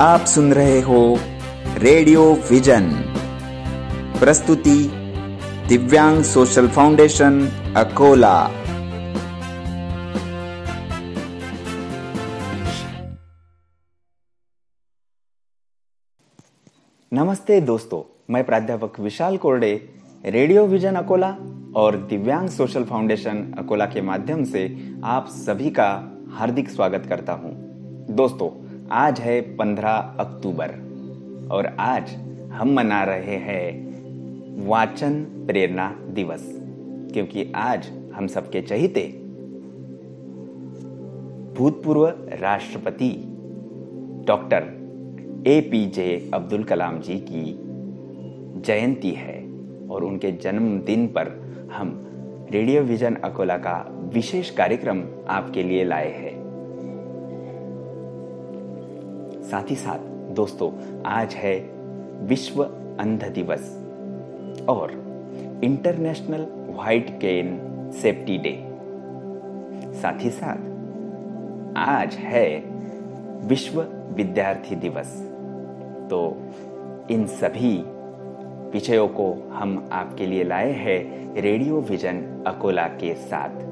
आप सुन रहे हो रेडियो विजन। प्रस्तुति दिव्यांग सोशल फाउंडेशन, अकोला। नमस्ते दोस्तों, मैं प्राध्यापक विशाल कोरडे, रेडियो विजन अकोला और दिव्यांग सोशल फाउंडेशन अकोला के माध्यम से आप सभी का हार्दिक स्वागत करता हूँ। दोस्तों आज है 15 अक्टूबर और आज हम मना रहे हैं वाचन प्रेरणा दिवस, क्योंकि आज हम सबके चहिते भूतपूर्व राष्ट्रपति doctor A P J Abdul Kalam ji की जयंती है और उनके जन्मदिन पर हम रेडियो विजन अकोला का विशेष कार्यक्रम आपके लिए लाए हैं। साथ ही साथ, दोस्तों, आज है विश्व अंध दिवस और international white cane safety day साथ ही साथ, आज है विश्व विद्यार्थी दिवस। तो इन सभी विषयों को हम आपके लिए लाए हैं रेडियो विजन अकोला के साथ।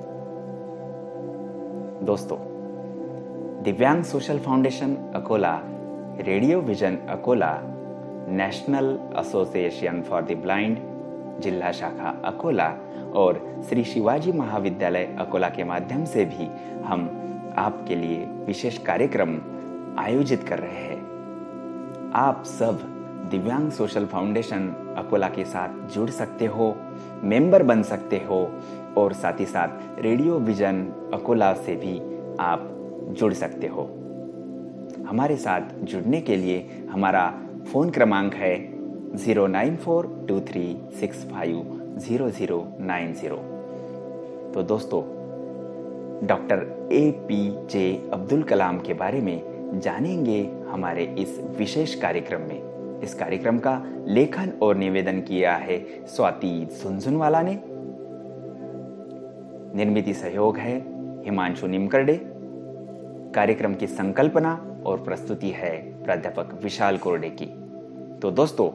दोस्तों दिव्यांग social foundation Akola, radio vision Akola, national association for the blind, जिला शाखा अकोला और श्री शिवाजी महाविद्यालय अकोला के माध्यम से भी हम आपके लिए विशेष कार्यक्रम आयोजित कर रहे हैं। आप सब दिव्यांग सोशल फाउंडेशन अकोला के साथ जुड़ सकते हो, मेंबर बन सकते हो और साथ ही साथ रेडियो विजन अकोला से भी आप जुड़ सकते हो। हमारे साथ जुड़ने के लिए हमारा फ़ोन क्रमांक है zero nine four two three six five zero zero nine zero. तो दोस्तों, doctor A P J Abdul Kalam के बारे में जानेंगे हमारे इस विशेष कार्यक्रम में। इस कार्यक्रम का लेखन और निवेदन किया है स्वाति झुंझुनवाला ने। निर्मित सहयोग है हिमांशु निमकरडे। कार्यक्रम की संकल्पना और प्रस्तुति है प्राध्यापक विशाल कोरडे की। तो दोस्तों,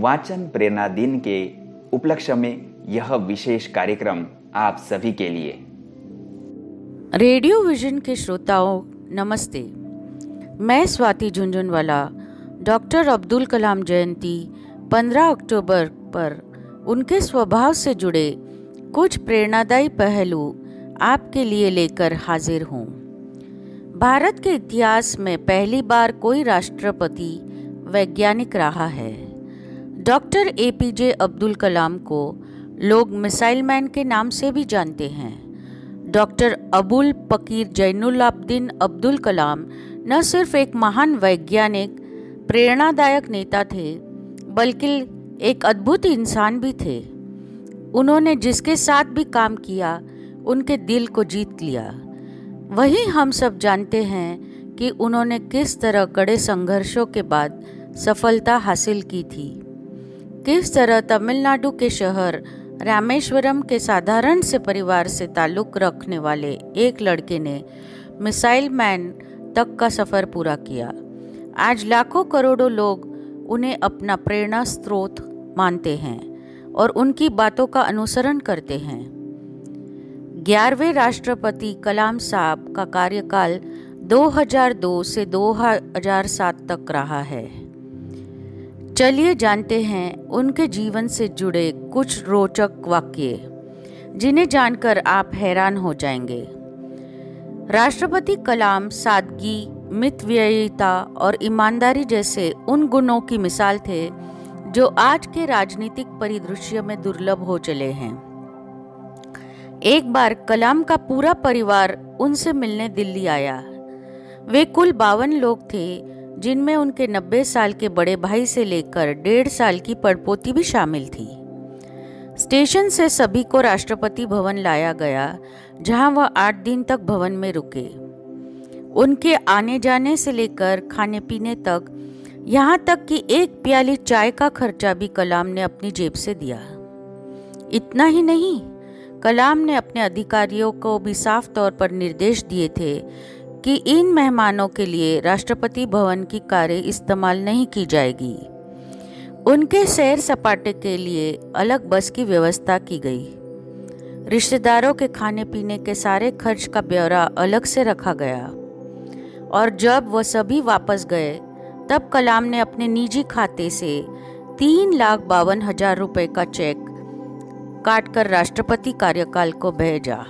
वाचन प्रेरणा दिन के उपलक्ष्य में यह विशेष कार्यक्रम आप सभी के लिए। रेडियो विजन के श्रोताओं, नमस्ते। मैं स्वाति झुंझुनवाला, डॉक्टर अब्दुल कलाम जयंती 15 अक्टूबर पर उनके स्वभाव से जुड़े कुछ प्रेरणादायी पहलू आपके लिए लेकर हाजिर हूँ। भारत के इतिहास में पहली बार कोई राष्ट्रपति वैज्ञानिक रहा है। Doctor A P J Abdul Kalam को लोग मिसाइल मैन के नाम से भी जानते हैं। डॉक्टर अबुल पकीर जैनुल अब्दीन अब्दुल कलाम न सिर्फ़ एक महान वैज्ञानिक, प्रेरणादायक नेता थे, बल्कि एक अद्भुत इंसान भी थे। उन्होंने जिसके साथ भी काम किया, उनके दिल को जीत लिया। वही हम सब जानते हैं कि उन्होंने किस तरह कड़े संघर्षों के बाद सफलता हासिल की थी। किस तरह तमिलनाडु के शहर रामेश्वरम के साधारण से परिवार से ताल्लुक रखने वाले एक लड़के ने मिसाइल मैन तक का सफ़र पूरा किया। आज लाखों करोड़ों लोग उन्हें अपना प्रेरणा स्रोत मानते हैं और उनकी बातों का अनुसरण करते हैं। ग्यारहवें राष्ट्रपति कलाम साहब का कार्यकाल 2002 से 2007 तक रहा है। चलिए जानते हैं उनके जीवन से जुड़े कुछ रोचक वाक्य, जिन्हें जानकर आप हैरान हो जाएँगे। राष्ट्रपति कलाम सादगी, मितव्ययिता और ईमानदारी जैसे उन गुणों की मिसाल थे, जो आज के राजनीतिक परिदृश्य में दुर्लभ हो चले हैं। एक बार कलाम का पूरा परिवार उनसे मिलने दिल्ली आया। वे कुल बावन लोग थे, जिनमें उनके नब्बे साल के बड़े भाई से लेकर डेढ़ साल की पड़पोती भी शामिल थी। स्टेशन से सभी को राष्ट्रपति भवन लाया गया, जहाँ वह आठ दिन तक भवन में रुके। उनके आने जाने से लेकर खाने पीने तक, यहाँ तक कि एक प्याली चाय का खर्चा भी कलाम ने अपनी जेब से दिया। इतना ही नहीं कलाम ने अपने अधिकारियों को भी साफ़ तौर पर निर्देश दिए थे कि इन मेहमानों के लिए राष्ट्रपति भवन की कारें इस्तेमाल नहीं की जाएगी। उनके सैर सपाटे के लिए अलग बस की व्यवस्था की गई। रिश्तेदारों के खाने पीने के सारे खर्च का ब्यौरा अलग से रखा गया। और जब वह सभी वापस गए, तब कलाम ने अपने निजी खाते से तीन लाख बावन हज़ार रुपये का चेक काटकर राष्ट्रपति कार्यकाल को भेजा।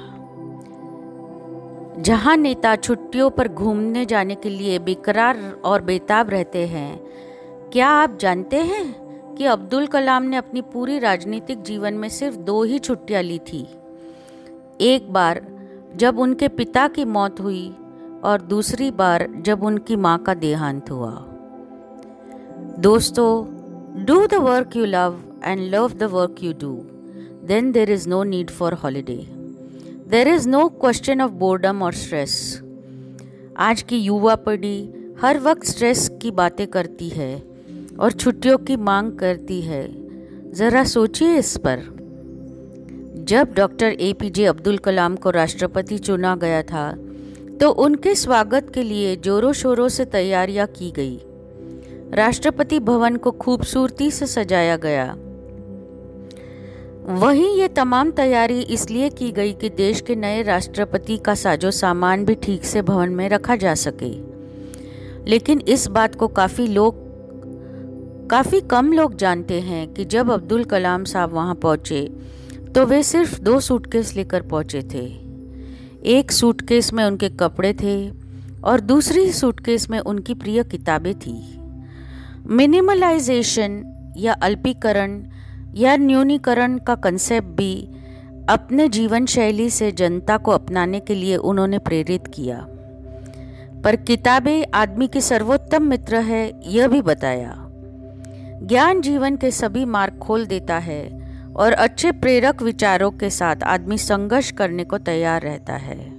जहाँ नेता छुट्टियों पर घूमने जाने के लिए बेकरार और बेताब रहते हैं, क्या आप जानते हैं कि अब्दुल कलाम ने अपनी पूरी राजनीतिक जीवन में सिर्फ़ दो ही छुट्टियाँ ली थी? एक बार जब उनके पिता की मौत हुई और दूसरी बार जब उनकी माँ का देहांत हुआ। दोस्तों do the work you love and love the work you do then there is no need for holiday there is no question of boredom और स्ट्रेस आज की युवा पीढ़ी हर वक्त स्ट्रेस की बातें करती है और छुट्टियों की मांग करती है। ज़रा सोचिए इस पर। जब doctor A P J Abdul Kalam को राष्ट्रपति चुना गया था तो उनके स्वागत के लिए जोरों शोरों से तैयारियाँ की गई। राष्ट्रपति भवन को खूबसूरती से सजाया गया। वहीं ये तमाम तैयारी इसलिए की गई कि देश के नए राष्ट्रपति का साजो सामान भी ठीक से भवन में रखा जा सके। लेकिन इस बात को काफ़ी लोग, काफ़ी कम लोग जानते हैं कि जब अब्दुल कलाम साहब वहाँ पहुँचे तो वे सिर्फ़ दो सूटकेस लेकर पहुँचे थे। एक सूटकेस में उनके कपड़े थे और दूसरी सूटकेस में उनकी प्रिय किताबें थी। मिनिमलाइजेशन या अल्पीकरण या न्यूनीकरण का कंसेप्ट भी अपने जीवन शैली से जनता को अपनाने के लिए उन्होंने प्रेरित किया। पर किताबें आदमी की सर्वोत्तम मित्र है, यह भी बताया। ज्ञान जीवन के सभी मार्ग खोल देता है और अच्छे प्रेरक विचारों के साथ आदमी संघर्ष करने को तैयार रहता है।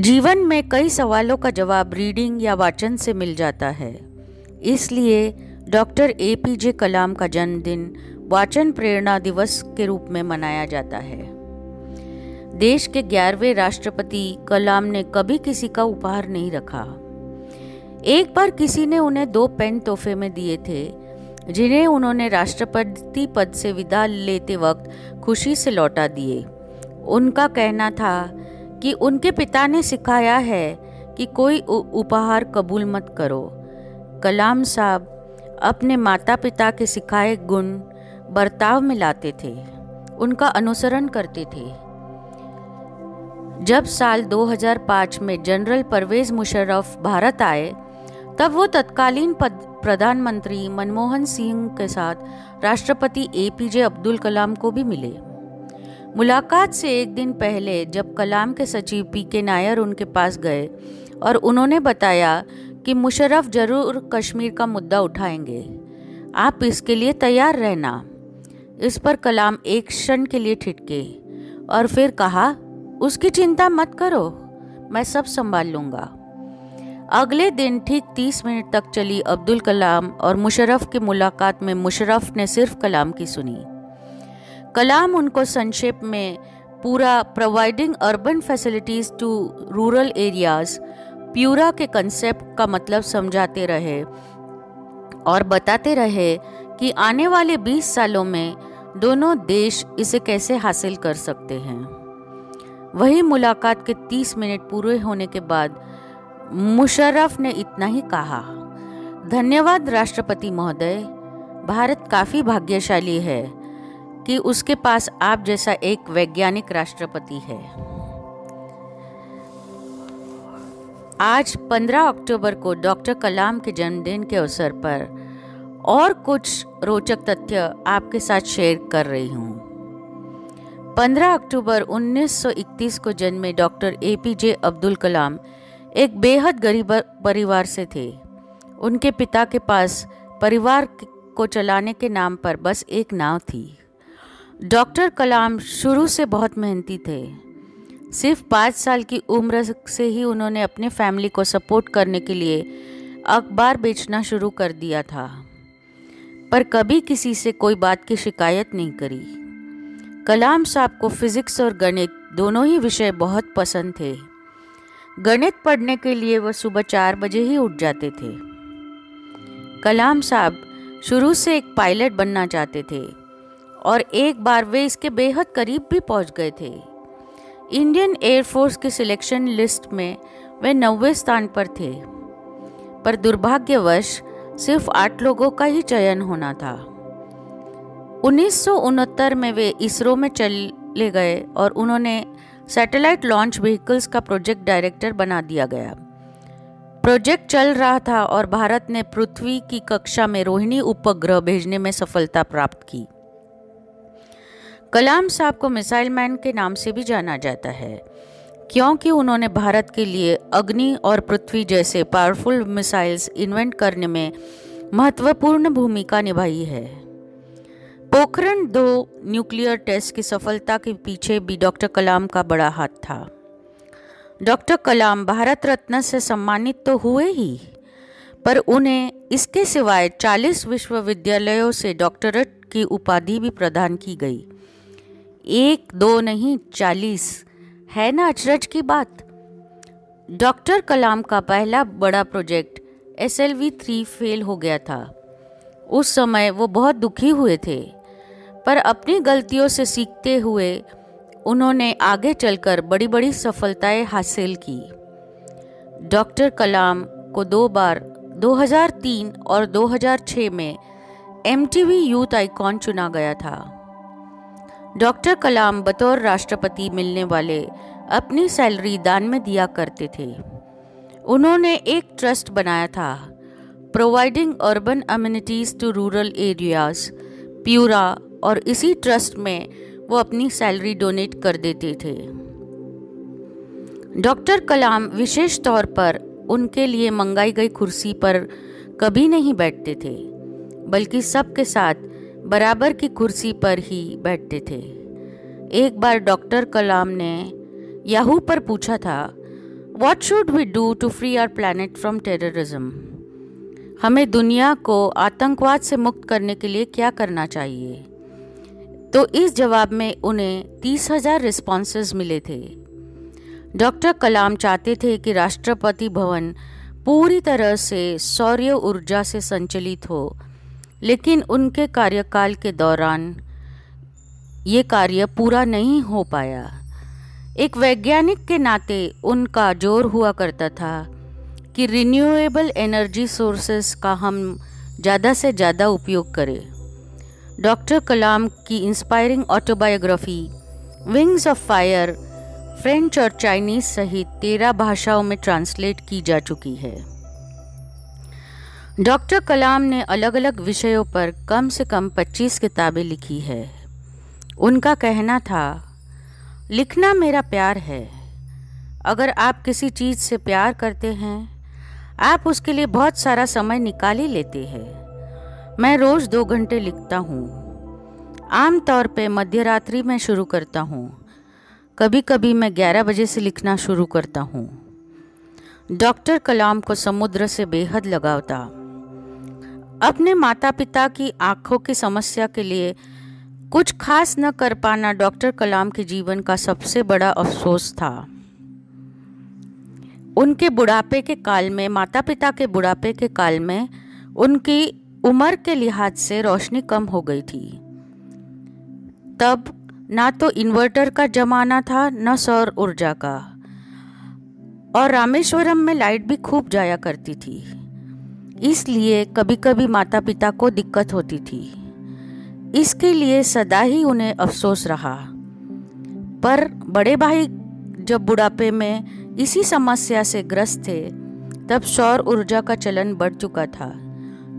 जीवन में कई सवालों का जवाब रीडिंग या वाचन से मिल जाता है। इसलिए डॉक्टर ए पी जे कलाम का जन्मदिन वाचन प्रेरणा दिवस के रूप में मनाया जाता है। देश के ग्यारहवें राष्ट्रपति कलाम ने कभी किसी का उपहार नहीं रखा। एक बार किसी ने उन्हें दो पेन तोहफे में दिए थे, जिन्हें उन्होंने राष्ट्रपति पद से विदा लेते वक्त खुशी से लौटा दिए। उनका कहना था कि उनके पिता ने सिखाया है कि कोई उपहार कबूल मत करो। कलाम साहब अपने माता पिता के सिखाए गुण बर्ताव में लाते थे, उनका अनुसरण करते थे। जब साल 2005 में जनरल परवेज मुशर्रफ भारत आए, तब वो तत्कालीन प्रधानमंत्री मनमोहन सिंह के साथ राष्ट्रपति ए पी जे अब्दुल कलाम को भी मिले। मुलाकात से एक दिन पहले जब कलाम के सचिव पी के नायर उनके पास गए और उन्होंने बताया कि मुशर्रफ ज़रूर कश्मीर का मुद्दा उठाएँगे। आप इसके लिए तैयार रहना। इस पर कलाम एक क्षण के लिए ठिटके और फिर कहा, उसकी चिंता मत करो, मैं सब संभाल लूँगा। अगले दिन ठीक तीस मिनट तक चली अब्दुल कलाम और मुशर्रफ की मुलाकात में मुशर्रफ ने सिर्फ़ कलाम की सुनी। कलाम उनको संक्षेप में पूरा providing urban facilities to rural areas PURA के कंसेप्ट का मतलब समझाते रहे और बताते रहे कि आने वाले 20 सालों में दोनों देश इसे कैसे हासिल कर सकते हैं। वही मुलाकात के 30 मिनट पूरे होने के बाद मुशर्रफ ने इतना ही कहा, धन्यवाद राष्ट्रपति महोदय, भारत काफ़ी भाग्यशाली है कि उसके पास आप जैसा एक वैज्ञानिक राष्ट्रपति है। आज 15 अक्टूबर को डॉक्टर कलाम के जन्मदिन के अवसर पर और कुछ रोचक तथ्य आपके साथ शेयर कर रही हूँ। 15 अक्टूबर 1931 को जन्मे doctor A P J Abdul Kalam एक बेहद गरीब परिवार से थे। उनके पिता के पास परिवार को चलाने के नाम पर बस एक नाव थी। डॉक्टर कलाम शुरू से बहुत मेहनती थे। सिर्फ़ पाँच साल की उम्र से ही उन्होंने अपने फैमिली को सपोर्ट करने के लिए अखबार बेचना शुरू कर दिया था। पर कभी किसी से कोई बात की शिकायत नहीं करी। कलाम साहब को फिजिक्स और गणित दोनों ही विषय बहुत पसंद थे। गणित पढ़ने के लिए वह सुबह चार बजे ही उठ जाते थे। कलाम साहब शुरू से एक पायलट बनना चाहते थे और एक बार वे इसके बेहद करीब भी पहुँच गए थे। इंडियन एयरफोर्स की सिलेक्शन लिस्ट में वे नौवे स्थान पर थे। पर दुर्भाग्यवश, सिर्फ़ आठ लोगों का ही चयन होना था। उन्नीस सौ उनहत्तर में वे इसरो में चले गए और उन्होंने सैटेलाइट लॉन्च व्हीकल्स का प्रोजेक्ट डायरेक्टर बना दिया गया। प्रोजेक्ट चल रहा था और भारत ने पृथ्वी की कक्षा में रोहिणी उपग्रह भेजने में सफलता प्राप्त की। कलाम साहब को मिसाइल मैन के नाम से भी जाना जाता है, क्योंकि उन्होंने भारत के लिए अग्नि और पृथ्वी जैसे पावरफुल मिसाइल्स इन्वेंट करने में महत्वपूर्ण भूमिका निभाई है। पोखरण दो न्यूक्लियर टेस्ट की सफलता के पीछे भी डॉक्टर कलाम का बड़ा हाथ था। डॉक्टर कलाम भारत रत्न से सम्मानित तो हुए ही, पर उन्हें इसके सिवाय 40 विश्वविद्यालयों से डॉक्टरेट की उपाधि भी प्रदान की गई। एक, दो नहीं, चालीस। है ना, अचरज की बात? डॉक्टर कलाम का पहला बड़ा project S L V three fail हो गया था। उस समय वो बहुत दुखी हुए थे, पर अपनी गलतियों से सीखते हुए उन्होंने आगे चलकर बड़ी बड़ी सफलताएँ हासिल की। डॉक्टर कलाम को दो बार 2003 और 2006 में एम टी यूथ आइकॉन चुना गया था। डॉक्टर कलाम बतौर राष्ट्रपति मिलने वाले अपनी सैलरी दान में दिया करते थे। उन्होंने एक ट्रस्ट बनाया था, providing urban amenities to rural areas, PURA, और इसी ट्रस्ट में वो अपनी सैलरी डोनेट कर देते थे। डॉक्टर कलाम विशेष तौर पर उनके लिए मंगाई गई कुर्सी पर कभी नहीं बैठते थे, बल्कि सबके साथ बराबर की कुर्सी पर ही बैठते थे। एक बार डॉक्टर कलाम ने याहू पर पूछा था what should we do to free our planet from terrorism हमें दुनिया को आतंकवाद से मुक्त करने के लिए क्या करना चाहिए? तो इस जवाब में उन्हें तीस हज़ार रिस्पॉन्सेज मिले थे। डॉक्टर कलाम चाहते थे कि राष्ट्रपति भवन पूरी तरह से सौर्य ऊर्जा से संचालित हो लेकिन उनके कार्यकाल के दौरान ये कार्य पूरा नहीं हो पाया। एक वैज्ञानिक के नाते उनका ज़ोर हुआ करता था कि रिन्यूएबल एनर्जी सोर्सेस का हम ज़्यादा से ज़्यादा उपयोग करें। डॉक्टर कलाम की inspiring autobiography wings of fire French और चाइनीज़ सहित तेरह भाषाओं में ट्रांसलेट की जा चुकी है। डॉक्टर कलाम ने अलग अलग विषयों पर कम से कम 25 किताबें लिखी है। उनका कहना था, लिखना मेरा प्यार है। अगर आप किसी चीज़ से प्यार करते हैं, आप उसके लिए बहुत सारा समय निकाल ही लेते हैं। मैं रोज़ दो घंटे लिखता हूँ। आमतौर पे मध्य रात्रि में शुरू करता हूँ। कभी कभी मैं ग्यारह बजे से लिखना शुरू करता हूँ। डॉक्टर कलाम को समुद्र से बेहद लगाव था। अपने माता पिता की आँखों की समस्या के लिए कुछ खास न कर पाना डॉक्टर कलाम के जीवन का सबसे बड़ा अफसोस था। उनके बुढ़ापे के काल में माता पिता के बुढ़ापे के काल में उनकी उम्र के लिहाज से रोशनी कम हो गई थी। तब ना तो इन्वर्टर का जमाना था, न सौर ऊर्जा का। और रामेश्वरम में लाइट भी खूब जाया करती थी। इसलिए कभी कभी माता पिता को दिक्कत होती थी। इसके लिए सदा ही उन्हें अफसोस रहा। पर बड़े भाई जब बुढ़ापे में इसी समस्या से ग्रस्त थे, तब सौर ऊर्जा का चलन बढ़ चुका था।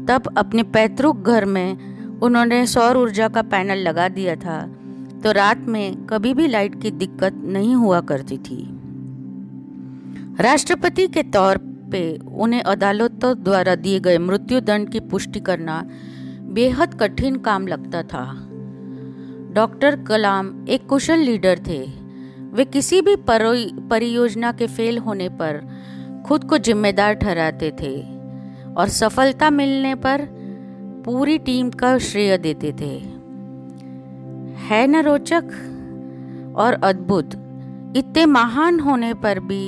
तब अपने पैतृक घर में उन्होंने सौर ऊर्जा का पैनल लगा दिया था तो रात में कभी भी लाइट की दिक्कत नहीं हुआ करती थी। राष्ट्रपति के तौर पे उन्हें अदालतों द्वारा दिए गए मृत्यु दंड की पुष्टि करना बेहद कठिन काम लगता था। डॉक्टर कलाम एक कुशल लीडर थे। वे किसी भी परियोजना के फेल होने पर खुद को जिम्मेदार ठहराते थे और सफलता मिलने पर पूरी टीम का श्रेय देते थे। है न रोचक और अद्भुत, इतने महान होने पर भी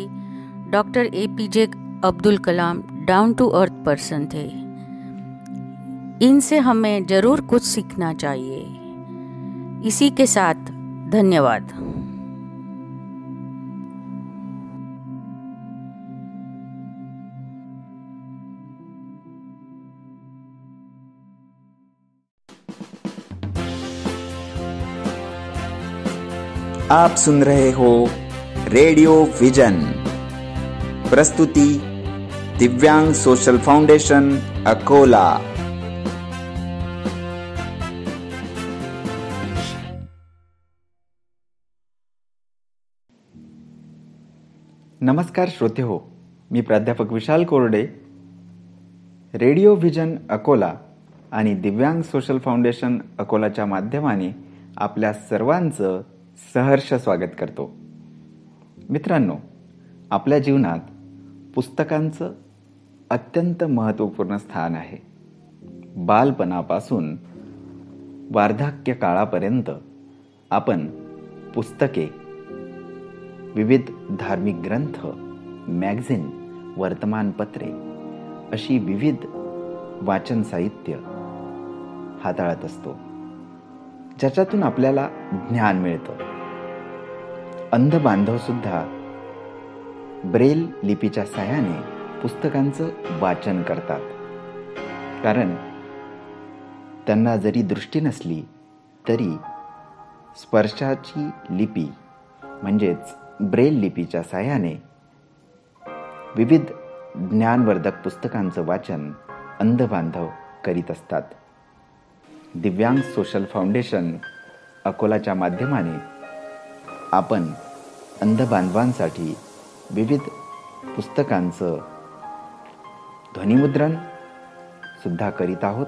doctor A P J Abdul Kalam down to earth person थे। इनसे हमें ज़रूर कुछ सीखना चाहिए। इसी के साथ धन्यवाद। आप सुन रहे हो रेडियो विजन। प्रस्तुति दिव्यांग सोशल फाउंडेशन अकोला. नमस्कार श्रोते हो मी प्राध्यापक विशाल कोरडे. रेडिओ व्हिजन अकोला आणि दिव्यांग सोशल फाउंडेशन अकोलाच्या माध्यमाने आपल्या सर्वांचं सहर्ष स्वागत करतो. मित्रांनो आपल्या जीवनात पुस्तकांचं अत्यंत महत्त्वपूर्ण स्थान आहे. बालपणापासून वार्धक्य काळापर्यंत आपण पुस्तके विविध धार्मिक ग्रंथ मॅगझिन वर्तमानपत्रे अशी विविध वाचन साहित्य हाताळत असतो. ज्याच्यातून आपल्याला ज्ञान मिळतं. अंध बांधव सुद्धा ब्रेल लिपीच्या सहाय्याने पुस्तकांचं वाचन करतात. कारण त्यांना जरी दृष्टी नसली तरी स्पर्शाची लिपी म्हणजेच ब्रेल लिपीच्या साह्याने विविध ज्ञानवर्धक पुस्तकांचं वाचन अंधबांधव करीत असतात. दिव्यांग सोशल फाउंडेशन अकोलाच्या माध्यमाने आपण अंधबांधवांसाठी विविध पुस्तकांचं ध्वनिमुद्रण सुद्धा करीत आहोत.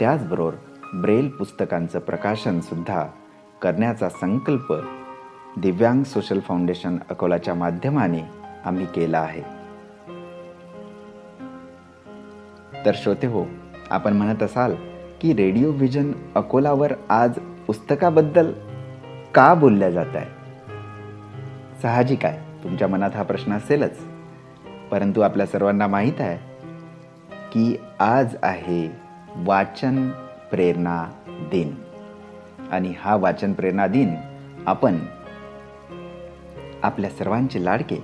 त्याचबरोबर ब्रेल पुस्तकांचं प्रकाशन सुद्धा करण्याचा संकल्प दिव्यांग सोशल फाउंडेशन अकोलाच्या माध्यमाने आम्ही केला आहे. तर श्रोते हो आपण म्हणत असाल की रेडिओ व्हिजन अकोलावर आज पुस्तकाबद्दल का बोलल्या जात आहे? साहजिक आहे तुमच्या मनात हा प्रश्न असेलच. परंतु आपल्या सर्वांना माहीत आहे की आज आहे वाचन प्रेरणा दिन. आणि हा वाचन प्रेरणा दिन आपण आपल्या सर्वांचे लाडके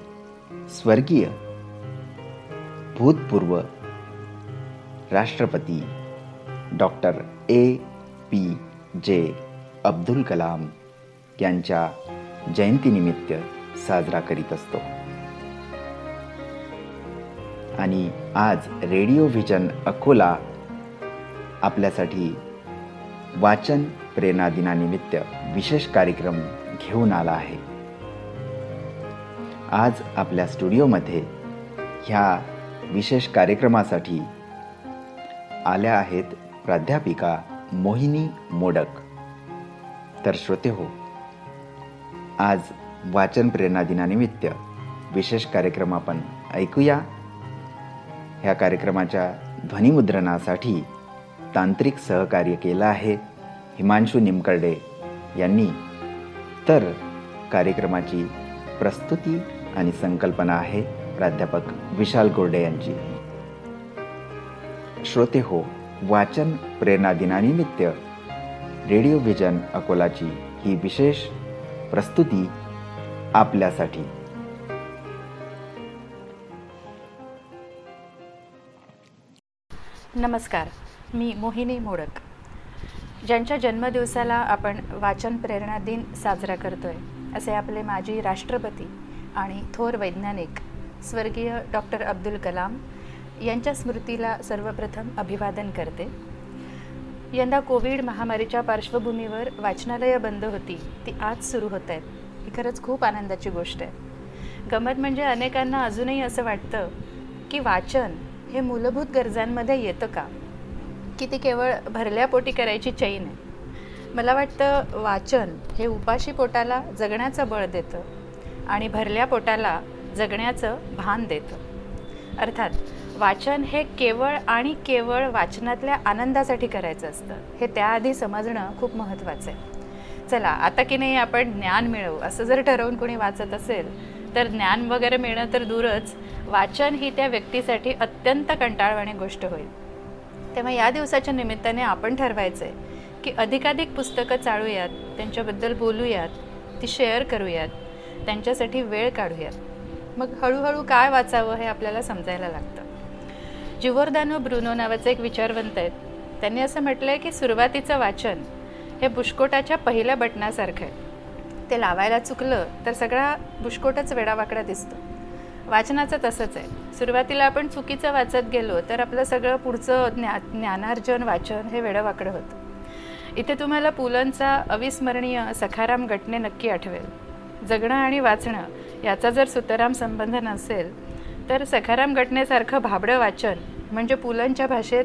स्वर्गीय भूतपूर्व राष्ट्रपती doctor A P J Abdul Kalam यांच्या जयंतीनिमित्त साजरा करीत असतो. आणि आज रेडिओ व्हिजन अकोला आपल्यासाठी वाचन प्रेरणा दिनानिमित्त विशेष कार्यक्रम घेऊन आला आहे. आज आपल्या स्टुडिओमध्ये ह्या विशेष कार्यक्रमासाठी आल्या आहेत प्राध्यापिका मोहिनी मोडक. तर श्रोते हो आज वाचन प्रेरणा दिनानिमित्त विशेष कार्यक्रम आपण ऐकूया. ह्या कार्यक्रमाच्या ध्वनिमुद्रणासाठी तांत्रिक सहकार्य केलं आहे हिमांशू निमकर्डे यांनी. तर कार्यक्रमाची प्रस्तुती आणि संकल्पना आहे प्राध्यापक विशाल गोर्डे यांची. श्रोते हो वाचन प्रेरणा दिनानिमित्त रेडिओ व्हिजन अकोलाची ही विशेष प्रस्तुती आपल्यासाठी. नमस्कार मी मोहिनी मोडक. ज्यांच्या जन्मदिवसाला आपण वाचन प्रेरणा दिन साजरा करतोय असे आपले माजी राष्ट्रपती आणि थोर वैज्ञानिक स्वर्गीय डॉक्टर अब्दुल कलाम यांच्या स्मृतीला सर्वप्रथम अभिवादन करते. यंदा कोविड महामारीच्या पार्श्वभूमीवर वाचनालयं बंद होती ती आज सुरू होत आहेत. ही खरंच खूप आनंदाची गोष्ट आहे. गमत म्हणजे अनेकांना अजूनही असं वाटतं की वाचन हे मूलभूत गरजांमध्ये येतं का? की ती केवळ भरल्या पोटी करायची चैन आहे? मला वाटतं वाचन हे उपाशी पोटाला जगण्याचं बळ देतं आणि भरल्या पोटाला जगण्याचं भान देतं. अर्थात वाचन हे केवळ आणि केवळ वाचनातल्या आनंदासाठी करायचं असतं. हे त्याआधी समजणं खूप महत्त्वाचं आहे. चला आता की नाही आपण ज्ञान मिळवू असं जर ठरवून कोणी वाचत असेल तर ज्ञान वगैरे मिळणं तर दूरच. वाचन ही त्या व्यक्तीसाठी अत्यंत कंटाळवाणी गोष्ट होईल. तेव्हा या दिवसाच्या निमित्ताने आपण ठरवायचं आहे की अधिकाधिक पुस्तकं चाळूयात त्यांच्याबद्दल बोलूयात ती शेअर करूयात त्यांच्यासाठी वेळ काढूयात. मग हळूहळू काय वाचावं हे आपल्याला समजायला लागतं. जिवोर्दानो ब्रुनो नावाचे एक विचारवंत आहेत. त्यांनी असं म्हटलं आहे की सुरुवातीचं वाचन हे बुशकोटाच्या पहिल्या बटनासारखं आहे. ते लावायला चुकलं तर सगळा बुशकोटच वेडावाकडा दिसतो. वाचनाचं तसंच आहे. सुरुवातीला आपण चुकीचं वाचत गेलो तर आपलं सगळं पुढचं ज्ञा ज्ञानार्जन वाचन हे वेडवाकडं होतं. इथे तुम्हाला पुलंचा अविस्मरणीय सखाराम घटने नक्की आठवेल. जगणं आणि वाचणं याचा जर सुतराम संबंध नसेल तर सखाराम घटनेसारखं भाबडं वाचन म्हणजे पुलंच्या भाषेत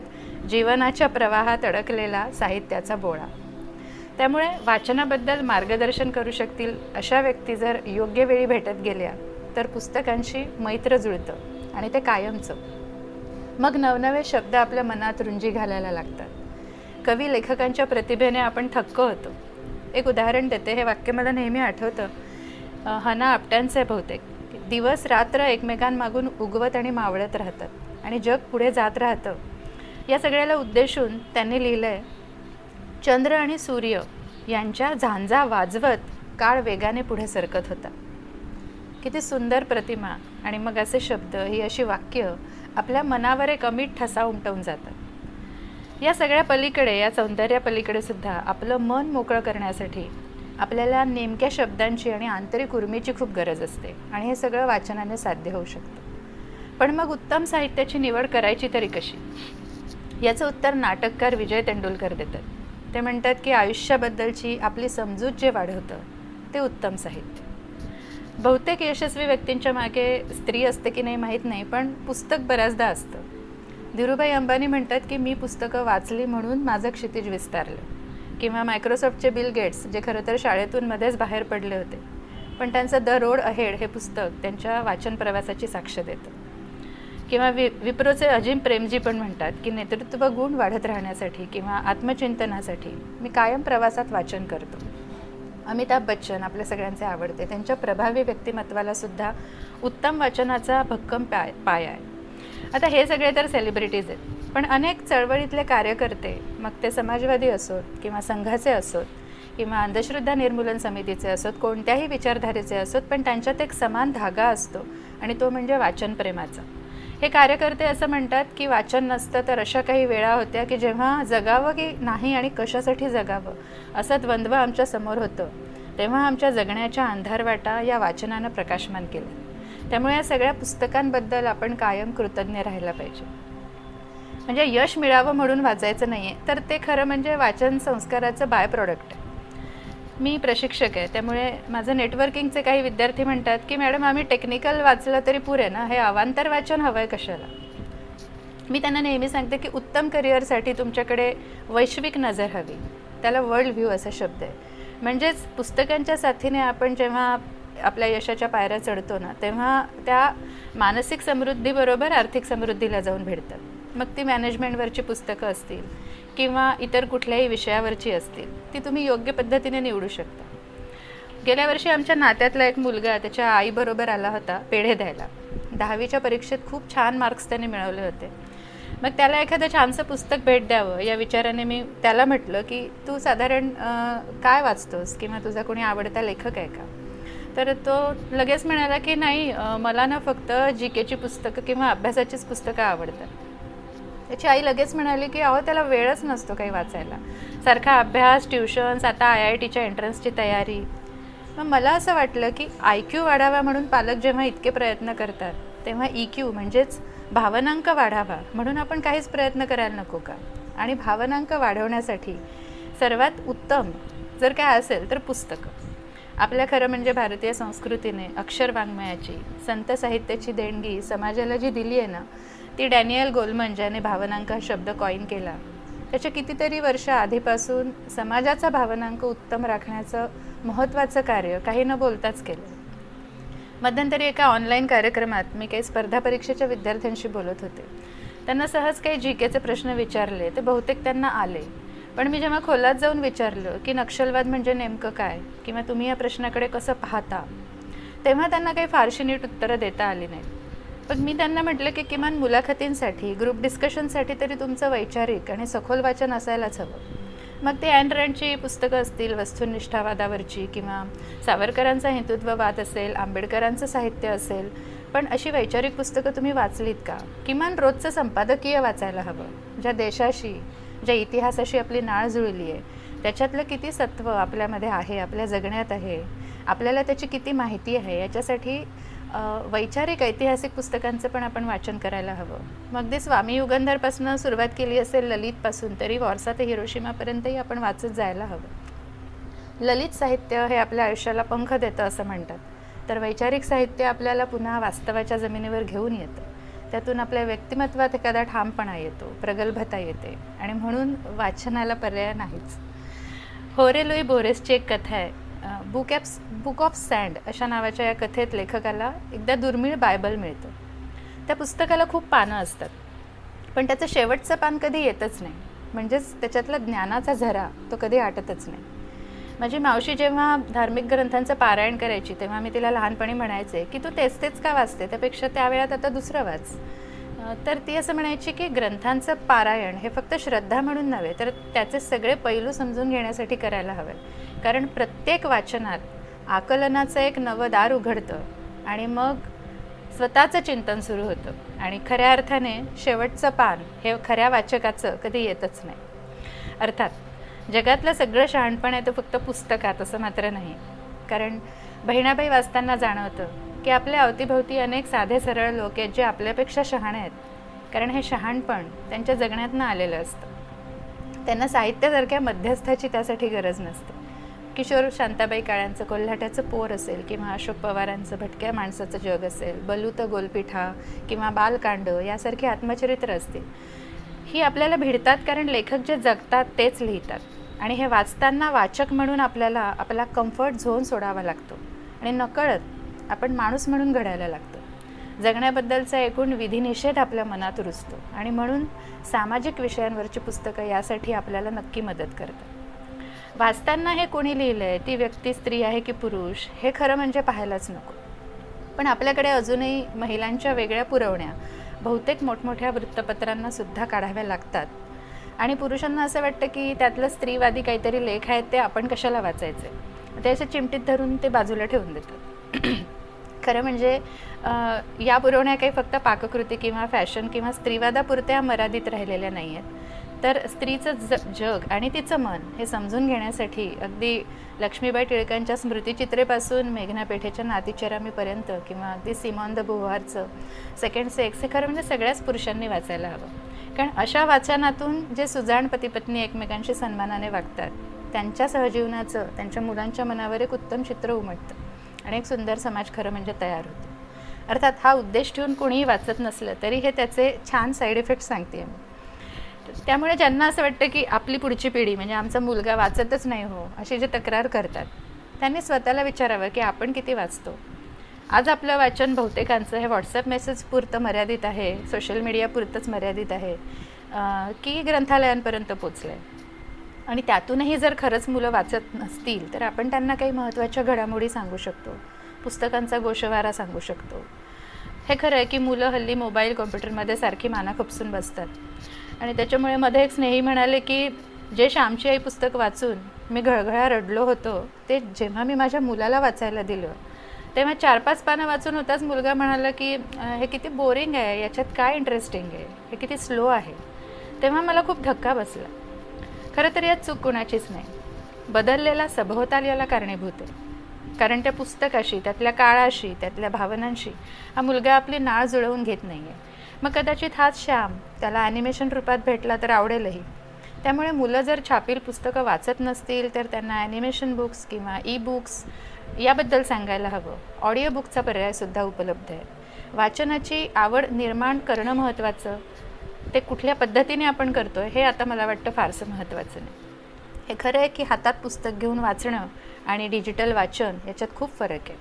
जीवनाच्या प्रवाहात अडकलेला साहित्याचा बोळा. त्यामुळे वाचनाबद्दल मार्गदर्शन करू शकतील अशा व्यक्ती जर योग्य वेळी भेटत गेल्या तर पुस्तकांशी मैत्र जुळतं आणि ते कायमचं. मग नवनवे शब्द आपल्या मनात रुंजी घालायला लागतात. कवी लेखकांच्या प्रतिभेने आपण थक्क होतो. एक उदाहरण देते हे वाक्य मला नेहमी आठवतं. हना आपट्यांचे आहे बहुतेक. दिवस रात्र एकमेकांमागून उगवत आणि मावळत राहतात आणि जग पुढे जात राहतं. या सगळ्याला उद्देशून त्यांनी लिहिलं आहे चंद्र आणि सूर्य यांच्या झांजा वाजवत काळ वेगाने पुढे सरकत होता. किती सुंदर प्रतिमा आणि मग असे शब्द ही अशी वाक्य आपल्या मनावर एक अमीट ठसा उमटवून जातात. या सगळ्या पलीकडे या सौंदर्यापलीकडे सुद्धा आपलं मन मोकळं करण्यासाठी आपल्याला नेमक्या शब्दांची आणि आंतरिक उर्मीची खूप गरज असते आणि हे सगळं वाचनाने साध्य होऊ शकतं. पण मग उत्तम साहित्याची निवड करायची तरी कशी? याचं उत्तर नाटककार विजय तेंडुलकर देतात. ते म्हणतात की आयुष्याबद्दलची आपली समजूत जे वाढवतं ते उत्तम साहित्य. बहुतेक यशस्वी व्यक्तींच्या मागे स्त्री असते की नाही माहीत नाही पण पुस्तक बऱ्याचदा असतं. धीरूभाई अंबानी म्हणतात की मी पुस्तकं वाचली म्हणून माझं क्षितिज विस्तारलं किंवा मायक्रोसॉफ्टचे बिल गेट्स जे खरं तर शाळेतून मध्येच बाहेर पडले होते पण त्यांचं द रोड अहेड हे पुस्तक त्यांच्या वाचन प्रवासाची साक्ष देतं. किंवा वि विप्रोचे अजिम प्रेमजी पण म्हणतात की नेतृत्व गुण वाढत राहण्यासाठी किंवा आत्मचिंतनासाठी मी कायम प्रवासात वाचन करतो. अमिताभ बच्चन आपल्या सगळ्यांचे आवडते. त्यांच्या प्रभावी व्यक्तिमत्वाला सुद्धा उत्तम वाचनाचा भक्कम पाय पाय आहे. आता हे सगळे तर सेलिब्रिटीज आहेत. पण अनेक चळवळीतले कार्यकर्ते मग ते समाजवादी असोत किंवा संघाचे असोत किंवा अंधश्रद्धा निर्मूलन समितीचे असोत कोणत्याही विचारधारेचे असोत पण त्यांच्यात एक समान धागा असतो आणि तो म्हणजे वाचनप्रेमाचा. हे कार्यकर्ते असं म्हणतात की वाचन नसतं तर अशा काही वेळा होत्या की जेव्हा जगावं की नाही आणि कशासाठी जगावं असं द्वंद्व आमच्यासमोर होतं. तेव्हा आमच्या जगण्याच्या अंधारवाटा या वाचनानं प्रकाशमान केलं. त्यामुळे या सगळ्या पुस्तकांबद्दल आपण कायम कृतज्ञ राहायला पाहिजे. म्हणजे यश मिळावं म्हणून वाचायचं नाही आहे तर ते खरं म्हणजे वाचन संस्काराचं बाय प्रॉडक्ट आहे. मी प्रशिक्षक आहे त्यामुळे माझं नेटवर्किंगचे काही विद्यार्थी म्हणतात की मॅडम आम्ही टेक्निकल वाचलं तरी पुरे ना? हे अवांतर वाचन हवं आहे कशाला? मी त्यांना नेहमी सांगते की उत्तम करिअरसाठी तुमच्याकडे वैश्विक नजर हवी. त्याला वर्ल्ड व्ह्यू असा शब्द आहे. म्हणजेच पुस्तकांच्या साथीने आपण जेव्हा आपल्या यशाच्या पायऱ्या चढतो ना तेव्हा त्या मानसिक समृद्धीबरोबर आर्थिक समृद्धीला जाऊन भेटतात. मग ती मॅनेजमेंटवरची पुस्तकं असतील किंवा इतर कुठल्याही विषयावरची असतील ती तुम्ही योग्य पद्धतीने निवडू शकता. गेल्या वर्षी आमच्या नात्यातला एक मुलगा त्याच्या आईबरोबर आला होता पेढे द्यायला. दहावीच्या परीक्षेत खूप छान मार्क्स त्याने मिळवले होते. मग त्याला एखादं छानसं पुस्तक भेट द्यावं या विचाराने मी त्याला म्हटलं की तू साधारण काय वाचतोस किंवा तुझा कोणी आवडता लेखक आहे का? तर तो लगेच म्हणाला की नाही मला ना फक्त जी केची पुस्तकं किंवा अभ्यासाचीच पुस्तकं आवडतात. त्याची आई लगेच म्हणाली की अहो त्याला वेळच नसतो काही वाचायला. सारखा अभ्यास ट्युशन्स आता आय आय टीच्या एंट्रन्सची तयारी. मग मला असं वाटलं की आय क्यू वाढावा म्हणून पालक जेव्हा इतके प्रयत्न करतात तेव्हा ई क्यू म्हणजेच भावनांक वाढावा म्हणून आपण काहीच प्रयत्न करायला नको का? आणि भावनांक वाढवण्यासाठी सर्वात उत्तम जर काय असेल तर पुस्तकं. आपल्या खरं म्हणजे भारतीय संस्कृतीने अक्षर वाङ्मयाची संत साहित्याची देणगी समाजाला जी दिली आहे ना ती डॅनियल गोलमन ज्याने भावनांक हा शब्द कॉईन केला. त्याच्या कितीतरी वर्ष आधीपासून समाजाचा भावनांक उत्तम राखण्याचं महत्त्वाचं कार्य काही न बोलताच केलं. मध्यंतरी एका ऑनलाईन कार्यक्रमात मी काही स्पर्धा परीक्षेच्या विद्यार्थ्यांशी बोलत होते. त्यांना सहज काही जी केचे प्रश्न विचारले ते बहुतेक त्यांना आले. पण मी जेव्हा खोलात जाऊन विचारलं की नक्षलवाद म्हणजे नेमकं काय किंवा तुम्ही या प्रश्नाकडे कसं पाहता तेव्हा त्यांना काही फारशी नीट उत्तरं देता आली नाहीत. पण मी त्यांना म्हटलं की किमान मुलाखतींसाठी ग्रुप डिस्कशनसाठी तरी तुमचं वैचारिक आणि सखोल वाचन असायलाच हवं. मग ते अँड रँडची पुस्तकं असतील वस्तुनिष्ठावादावरची किंवा सावरकरांचा हिंदुत्ववाद असेल आंबेडकरांचं साहित्य असेल पण अशी वैचारिक पुस्तकं तुम्ही वाचलीत का? किमान रोजचं संपादकीय वाचायला हवं. ज्या देशाशी ज्या इतिहासाशी आपली नाळ जुळली आहे त्याच्यातलं किती सत्व आपल्यामध्ये आहे आपल्या जगण्यात आहे आपल्याला त्याची किती माहिती आहे याच्यासाठी वैचारिक ऐतिहासिक पुस्तकांचं पण आपण वाचन करायला हवं. मग ते स्वामी युगंधरपासून सुरुवात केली असेल ललितपासून तरी वॉर्सा ते हिरोशिमापर्यंतही आपण वाचत जायला हवं. ललित साहित्य हे आपल्या आयुष्याला पंख देतं असं म्हणतात. तर वैचारिक साहित्य आपल्याला पुन्हा वास्तवाच्या जमिनीवर घेऊन येतं. त्यातून आपल्या व्यक्तिमत्वात एखादा ठामपणा येतो प्रगल्भता येते आणि म्हणून वाचनाला पर्याय नाहीच. होरे लुई बोरेसची एक कथा आहे. Book apps book of sand अशा नावाच्या या कथेत लेखकाला एकदा दुर्मिळ बायबल मिळतं. त्या पुस्तकाला खूप पानं असतात. पण त्याचं शेवटचं पान कधी येतच नाही. म्हणजेच त्याच्यातला ज्ञानाचा झरा तो कधी आटतच नाही. माझी मावशी जेव्हा धार्मिक ग्रंथांचं पारायण करायची तेव्हा मी तिला लहानपणी म्हणायचे की तू तेच तेच का वाचते? त्यापेक्षा त्या वेळात आता दुसरं वाच. तर ती असं म्हणायची की ग्रंथांचं पारायण हे फक्त श्रद्धा म्हणून नव्हे तर त्याचे सगळे पैलू समजून घेण्यासाठी करायला हवे. कारण प्रत्येक वाचनात आकलनाचं एक नवं दार उघडतं आणि मग स्वतःचं चिंतन सुरू होतं. आणि खऱ्या अर्थाने शेवटचं पान हे खऱ्या वाचकाचं कधी येतच नाही. अर्थात जगातलं सगळं शहाणपण आहे ते फक्त पुस्तकात असं मात्र नाही. कारण बहिणाबाई वाचताना जाणवतं की आपल्या अवतीभोवती अनेक साधे सरळ लोक आहेत जे आपल्यापेक्षा शहाणे आहेत. कारण हे शहाणपण त्यांच्या जगण्यातनं आलेलं असतं. त्यांना साहित्यासारख्या मध्यस्थाची त्यासाठी गरज नसते. किशोर शांताबाई काळ्यांचं कोल्हाट्याचं पोर असेल किंवा अशोक पवारांचं भटक्या माणसाचं जग असेल बलूत गोलपिठा किंवा बालकांड यासारखी आत्मचरित्र असतील. ही आपल्याला भिडतात कारण लेखक जे जगतात तेच लिहितात. आणि हे वाचताना वाचक म्हणून आपल्याला आपला कम्फर्ट झोन सोडावा लागतो. आणि नकळत आपण माणूस म्हणून घडायला लागतो. जगण्याबद्दलचा एकूण विधिनिषेध आपल्या मनात रुजतो. आणि म्हणून सामाजिक विषयांवरची पुस्तकं यासाठी आपल्याला नक्की मदत करतात. वाचताना हे कोणी लिहिलं आहे ती व्यक्ती स्त्री आहे की पुरुष? हे खरं म्हणजे पाहायलाच नको. पण आपल्याकडे अजूनही महिलांच्या वेगळ्या पुरवण्या बहुतेक मोठमोठ्या वृत्तपत्रांना सुद्धा काढाव्या लागतात. आणि पुरुषांना असं वाटतं की त्यातलं स्त्रीवादी काहीतरी लेख आहेत ते आपण कशाला वाचायचे? ते असे चिमटीत धरून ते बाजूला ठेवून देतात. खरं म्हणजे या पुरवण्या काही फक्त पाककृती किंवा फॅशन किंवा स्त्रीवादापुरत्या मर्यादित राहिलेल्या नाही आहेत तर स्त्रीचं ज जग आणि तिचं मन हे समजून घेण्यासाठी अगदी लक्ष्मीबाई टिळकांच्या स्मृतिचित्रेपासून मेघना पेठेच्या नातीचरामीपर्यंत किंवा अगदी सिमॉन द बुहारचं सेकंड सेक्स हे खरं म्हणजे सगळ्याच पुरुषांनी वाचायला हवं. कारण अशा वाचनातून जे सुजाण पतीपत्नी एकमेकांशी सन्मानाने वागतात त्यांच्या सहजीवनाचं त्यांच्या मुलांच्या मनावर एक उत्तम चित्र उमटतं आणि एक सुंदर समाज खरं म्हणजे तयार होतो. अर्थात हा उद्देश ठेवून कोणीही वाचत नसलं तरी हे त्याचे छान साईड इफेक्ट सांगते मी. त्यामुळे ज्यांना असं वाटतं की आपली पुढची पिढी म्हणजे आमचा मुलगा वाचतच नाही हो अशी जे तक्रार करतात त्यांनी स्वतःला विचारावं की आपण किती वाचतो? आज आपलं वाचन बहुतेकांचं हे व्हॉट्सअप मेसेज पुरतं मर्यादित आहे सोशल मीडिया पुरतंच मर्यादित आहे की ग्रंथालयांपर्यंत पोचलं आहे आणि त्यातूनही जर खरंच मुलं वाचत नसतील तर आपण त्यांना काही महत्त्वाच्या घडामोडी सांगू शकतो पुस्तकांचा गोषवारा सांगू शकतो. हे खरं आहे की मुलं हल्ली मोबाईल कॉम्प्युटरमध्ये सारखी माना खपसून बसतात. आणि त्याच्यामुळे मध्ये एक स्नेही म्हणाले की जे श्यामची आई पुस्तक वाचून मी घळघळा रडलो होतो ते जेव्हा मी माझ्या मुलाला वाचायला दिलं तेव्हा चार पाच पानं वाचून होताच मुलगा म्हणाला की हे किती बोरिंग आहे याच्यात काय इंटरेस्टिंग आहे हे किती स्लो आहे. तेव्हा मला खूप धक्का बसला. खरं तर यात चूक कुणाचीच नाही. बदललेला सभोवताल याला कारणीभूत आहे. कारण त्या पुस्तकाशी त्यातल्या काळाशी त्यातल्या भावनांशी हा मुलगा आपली नाळ जुळवून घेत नाही आहे मग कदाचित हाच श्याम. त्याला ॲनिमेशन रूपात भेटला तर आवडेलही. त्यामुळे मुलं जर छापील पुस्तकं वाचत नसतील तर त्यांना ॲनिमेशन बुक्स किंवा ई बुक्स याबद्दल सांगायला हवं. ऑडिओ बुकचा पर्यायसुद्धा उपलब्ध आहे. वाचनाची आवड निर्माण करणं महत्त्वाचं ते कुठल्या पद्धतीने आपण करतो आहे हे आता मला वाटतं फारसं महत्त्वाचं नाही. हे खरं आहे की हातात पुस्तक घेऊन वाचणं आणि डिजिटल वाचन याच्यात खूप फरक आहे.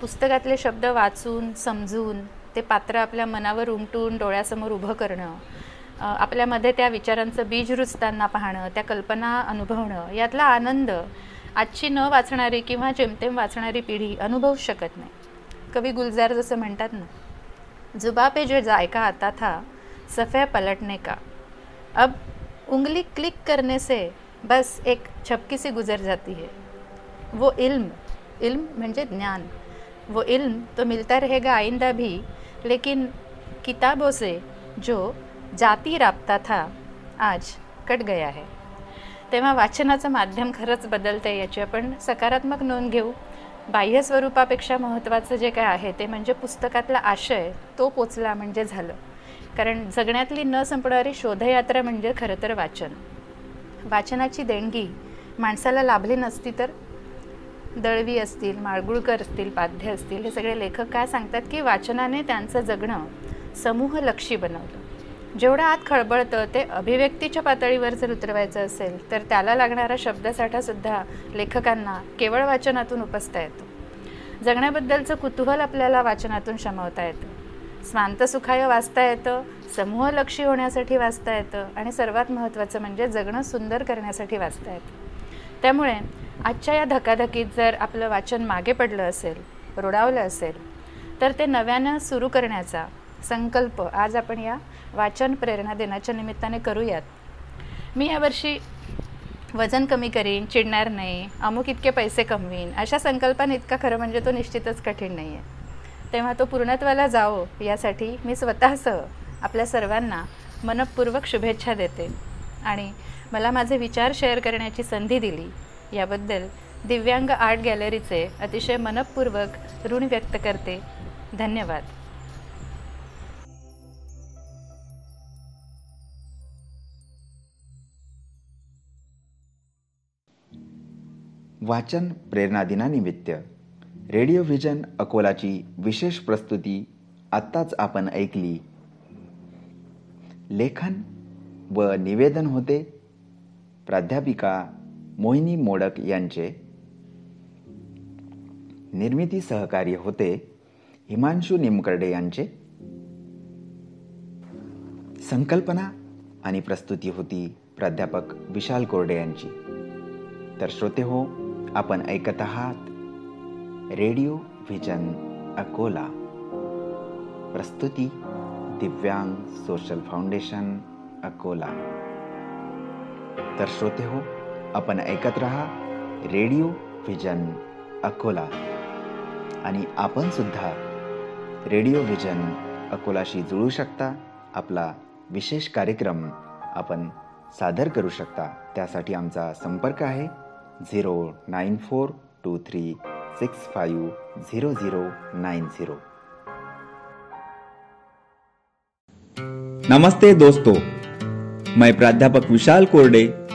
पुस्तकातले शब्द वाचून समजून ते पात्र आपल्या मनावर उमटून डोळ्यासमोर उभं करणं आपल्यामध्ये त्या विचारांचं बीज रुजताना पाहणं त्या कल्पना अनुभवणं यातला आनंद आजची न वाचणारी किंवा जेमतेम वाचणारी पिढी अनुभवू शकत नाही. कवी गुलजार जसं म्हणतात ना जुबा पे जो जायका आता था सफ़े पलटने का. अब उंगली क्लिक करने से बस एक छपकी सी गुजर जाती है। वो इल्म इल्म म्हणजे ज्ञान। वो इल्म तो मिलता रहेगा आइंदा भी लेकिन किताबों से जो जाती राबता था आज कट गया है। तेव्हा वाचनाचं माध्यम खरंच बदलतं आहे याची आपण सकारात्मक नोंद घेऊ. बाह्य स्वरूपापेक्षा महत्त्वाचं जे काय आहे ते म्हणजे पुस्तकातला आशय तो पोचला म्हणजे झालं. कारण जगण्यातली न संपणारी शोधयात्रा म्हणजे खरं तर वाचन. वाचनाची देणगी माणसाला लाभली नसती तर दळवी असतील माळगुळकर असतील पाध्य असतील हे सगळे लेखक काय सांगतात की वाचनाने त्यांचं जगणं समूहलक्षी बनवलं. जेवढं आत खळबळतं ते अभिव्यक्तीच्या पातळीवर जर उतरवायचं असेल तर त्याला लागणारा शब्दसाठासुद्धा लेखकांना केवळ वाचनातून उपसता येतो. जगण्याबद्दलचं कुतूहल आपल्याला वाचनातून शमवता येतं. स्वांत सुखाय वाचता येतं समूहलक्षी होण्यासाठी वाचता येतं आणि सर्वात महत्त्वाचं म्हणजे जगणं सुंदर करण्यासाठी वाचता येतं. त्यामुळे आजच्या या धकाधकीत जर आपलं वाचन मागे पडलं असेल रोडावलं असेल तर ते नव्यानं सुरू करण्याचा संकल्प आज आपण या वाचन प्रेरणा दिनाच्या निमित्ताने करूयात. मी यावर्षी वजन कमी करीन चिडणार नाही अमुक इतके पैसे कमवीन अशा संकल्पाने इतका खरं म्हणजे तो निश्चितच कठीण नाही आहे तेव्हा तो पूर्णत्वाला जावो यासाठी मी स्वतःसह आपल्या सर्वांना मनपूर्वक शुभेच्छा देते. आणि मला माझे विचार शेअर करण्याची संधी दिली. याबद्दल दिव्यांग आर्ट गॅलरीचे अतिशय मनपूर्वक ऋण व्यक्त करते. धन्यवाद. वाचन प्रेरणा दिनानिमित्त रेडिओ व्हिजन अकोलाची विशेष प्रस्तुती आत्ताच आपण ऐकली. लेखन व निवेदन होते प्राध्यापिका मोहिनी मोडक यांचे निर्मिती सहकार्य होते हिमांशू निमकर्डे यांचे. संकल्पना आणि प्रस्तुती होती प्राध्यापक विशाल कोरडे यांची. तर श्रोते हो आपण ऐकत आहात रेडिओ व्हिजन अकोला. प्रस्तुती दिव्यांग सोशल फाउंडेशन अकोला. तर श्रोते हो आपण ऐकत रहा रेडिओ व्हिजन अकोला. आणि आपण सुद्धा रेडिओ व्हिजन अकोलाशी जुळू शकता. आपला विशेष कार्यक्रम आपण सादर करू शकता. त्यासाठी आमचा संपर्क आहे zero nine four two three six five zero zero nine zero. नमस्ते दोस्तों. मैं प्राध्यापक विशाल कोरडे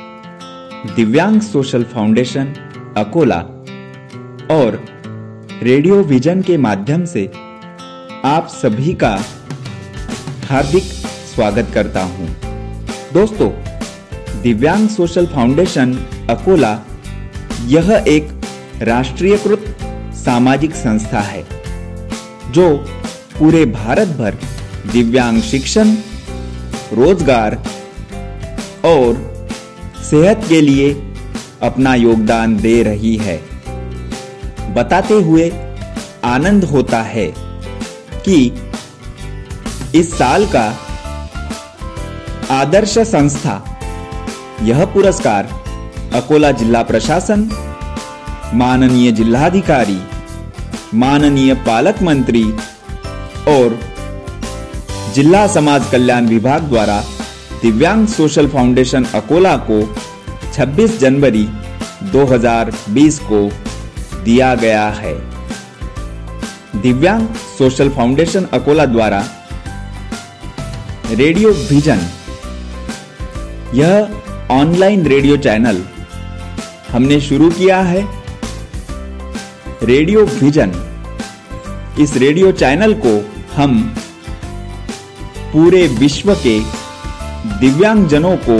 दिव्यांग सोशल फाउंडेशन, अकोला और रेडियो विजन के माध्यम से आप सभी का हार्दिक स्वागत करता हूँ। दोस्तों, दिव्यांग सोशल फाउंडेशन, अकोला, यह एक राष्ट्रीयकृत सामाजिक संस्था है, जो पूरे भारत भर दिव्यांग शिक्षण, रोज़गार और सेहत के लिए अपना योगदान दे रही है। बताते हुए आनंद होता है कि इस साल का आदर्श संस्था, यह पुरस्कार अकोला जिला प्रशासन, माननीय जिलाधिकारी, माननीय पालक मंत्री और जिला समाज कल्याण विभाग द्वारा दिव्यांग सोशल फाउंडेशन अकोला को 26 जनवरी 2020 को दिया गया है। दिव्यांग सोशल फाउंडेशन अकोला द्वारा रेडियो विजन, यह ऑनलाइन रेडियो चैनल हमने शुरू किया है। रेडियो विजन, इस रेडियो चैनल को हम पूरे विश्व के दिव्यांगजनों को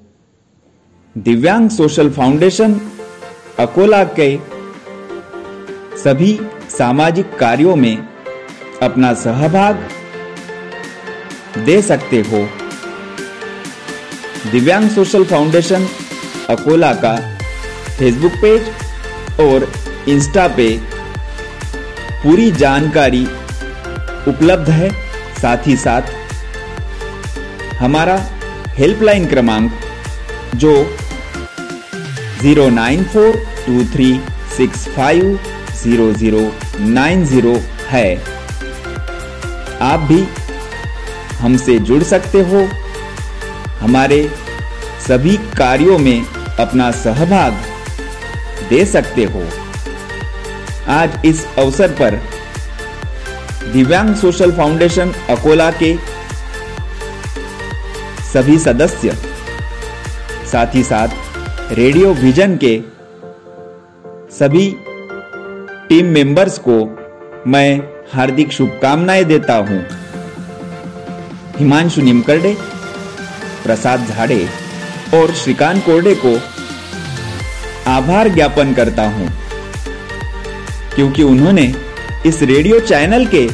दिव्यांग सोशल फाउंडेशन अकोला के सभी सामाजिक कार्यों में अपना सहभाग दे सकते हो। दिव्यांग सोशल फाउंडेशन अकोला का फेसबुक पेज और इंस्टा पे पूरी जानकारी उपलब्ध है। साथ ही साथ हमारा हेल्पलाइन क्रमांक जो zero nine four two three six five zero zero nine zero है। आप भी हमसे जुड़ सकते हो। हमारे सभी कार्यों में अपना सहभाग दे सकते हो। आज इस अवसर पर दिव्यांग सोशल फाउंडेशन अकोला के सभी सदस्य, साथ ही साथ रेडियो विजन के सभी टीम मेंबर्स को मैं हार्दिक शुभकामनाएँ देता हूँ। हिमांशु निमकरडे, प्रसाद झाड़े और श्रीकांत कोरडे को आभार ज्ञापन करता हूँ, क्योंकि उन्होंने इस रेडियो चैनल के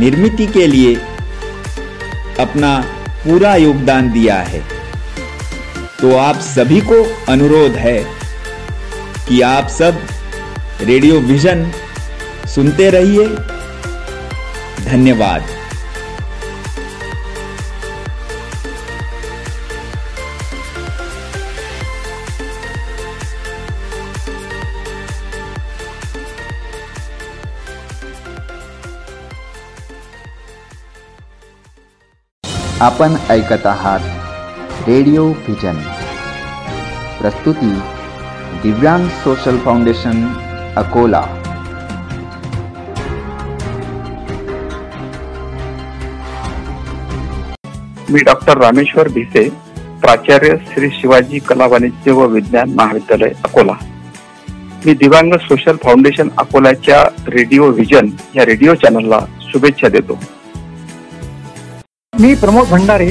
निर्मित के लिए अपना पूरा योगदान दिया है। तो आप सभी को अनुरोध है कि आप सब रेडियो विजन सुनते रहिए। धन्यवाद। आपण ऐकत आहात। रेडिओ व्हिजन प्रस्तुती दिव्यांग सोशल फाउंडेशन अकोला. मी डॉक्टर रामेश्वर भिसे प्राचार्य श्री शिवाजी कला वाणिज्य व विज्ञान महाविद्यालय अकोला. मी दिव्यांग सोशल फाउंडेशन अकोल्याच्या रेडिओ व्हिजन या रेडिओ चॅनलला शुभेच्छा देतो. मी प्रमोद भंडारे